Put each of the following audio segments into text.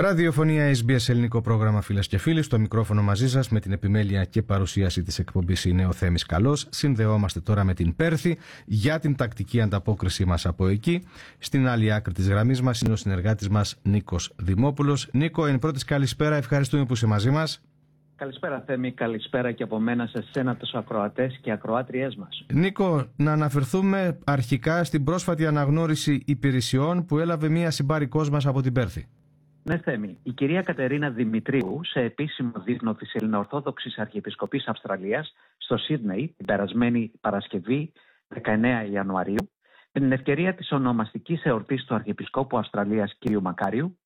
Ραδιοφωνία SBS ελληνικό πρόγραμμα φίλες και φίλοι. Στο μικρόφωνο μαζί σας με την επιμέλεια και παρουσίαση της εκπομπής είναι ο Θέμης Καλός. Συνδεόμαστε τώρα με την Πέρθη για την τακτική ανταπόκρισή μας από εκεί. Στην άλλη άκρη της γραμμής μας είναι ο συνεργάτης μας Νίκος Δημόπουλος. Νίκο, εν πρώτης καλησπέρα, ευχαριστούμε που είσαι μαζί μας. Καλησπέρα Θέμη, καλησπέρα και από μένα σε σένα τους ακροατές και ακροάτριές μας. Νίκο, να αναφερθούμε αρχικά στην πρόσφατη αναγνώριση υπηρεσιών που έλαβε μία συμπάρικός μας από την Πέρθη. Ναι, Θέμη. Η κυρία Κατερίνα Δημητρίου, σε επίσημο δείπνο της Ελληνοορθόδοξης Αρχιεπισκοπής Αυστραλίας στο Σίδνεϊ την περασμένη Παρασκευή 19 Ιανουαρίου, με την ευκαιρία της ονομαστικής εορτής του Αρχιεπισκόπου Αυστραλίας κ. Μακάριου,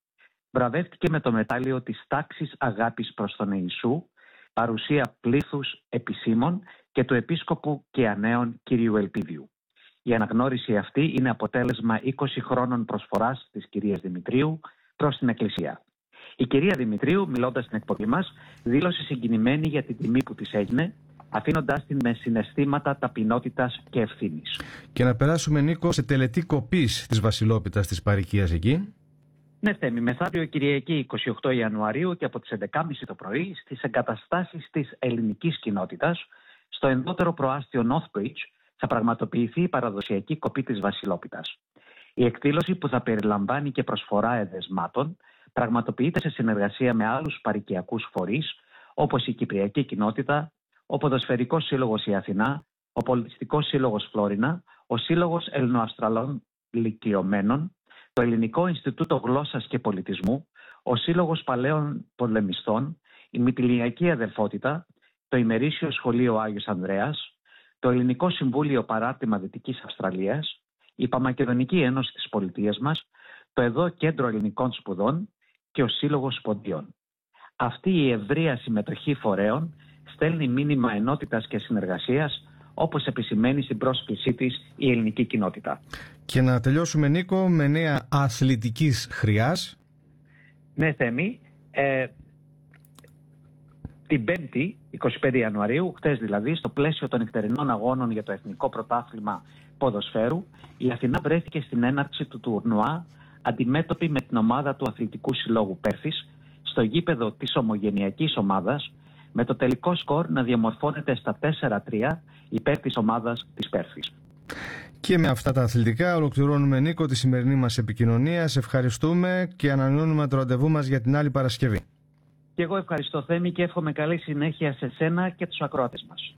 βραβεύτηκε με το μετάλλιο της τάξης αγάπης προς τον Ιησού, παρουσία πλήθους επισήμων και του Επίσκοπου και Ανέων κ. Ελπίδιου. Η αναγνώριση αυτή είναι αποτέλεσμα 20 χρόνων προσφοράς της κυρίας Δημητρίου προς την Εκκλησία. Η κυρία Δημητρίου, μιλώντας στην εκπομπή μας, δήλωσε συγκινημένη για την τιμή που της έγινε, αφήνοντάς την με συναισθήματα ταπεινότητας και ευθύνης. Και να περάσουμε, Νίκο, σε τελετή κοπής της Βασιλόπιτας της Παρικίας εκεί. Ναι, Θέμη, μεθαύριο Κυριακή 28 Ιανουαρίου και από τις 11.30 το πρωί στις εγκαταστάσεις της ελληνικής κοινότητας, στο ενδότερο προάστιο Northbridge, θα πραγματοποιηθεί η παραδοσιακή κοπή της Βασιλόπιτας. Η εκδήλωση που θα περιλαμβάνει και προσφορά εδεσμάτων πραγματοποιείται σε συνεργασία με άλλους παρικιακούς φορείς όπως η Κυπριακή Κοινότητα, ο Ποδοσφαιρικός Σύλλογος η Αθηνά, ο Πολιτιστικός Σύλλογος Φλόρινα, ο Σύλλογος Ελληνοαστραλών Λυκειωμένων, το Ελληνικό Ινστιτούτο Γλώσσας και Πολιτισμού, ο Σύλλογος Παλαίων Πολεμιστών, η Μητυλιακή Αδελφότητα, το Ημερήσιο Σχολείο Άγιος Ανδρέας, το Ελληνικό Συμβούλιο Παράρτημα Δυτικής Αυστραλίας, η Παμακεδονική Ένωση της Πολιτείας μας, το ΕΔΟ Κέντρο Ελληνικών Σπουδών και ο Σύλλογος Σποντιών. Αυτή η ευρεία συμμετοχή φορέων στέλνει μήνυμα ενότητας και συνεργασίας όπως επισημαίνει στην πρόσκλησή της η ελληνική κοινότητα. Και να τελειώσουμε Νίκο με νέα αθλητικής χρειάς. Ναι Θέμη, ε, την 5η, 25 Ιανουαρίου, χτε δηλαδή, στο πλαίσιο των νυχτερινών αγώνων για το Εθνικό Πρωτάθλημα Ποδοσφαίρου, η Αθηνά βρέθηκε στην έναρξη του τουρνουά αντιμέτωπη με την ομάδα του Αθλητικού Συλλόγου Πέρθης στο γήπεδο της ομογενειακής ομάδας με το τελικό σκορ να διαμορφώνεται στα 4-3 υπέρ της ομάδας της Πέρθης. Και με αυτά τα αθλητικά ολοκληρώνουμε Νίκο τη σημερινή μας επικοινωνία. Σε ευχαριστούμε και ανανεώνουμε το ραντεβού μας για την άλλη Παρασκευή. Και εγώ ευχαριστώ Θέμη και εύχομαι καλή συνέχεια σε σένα και τους ακροάτες μας.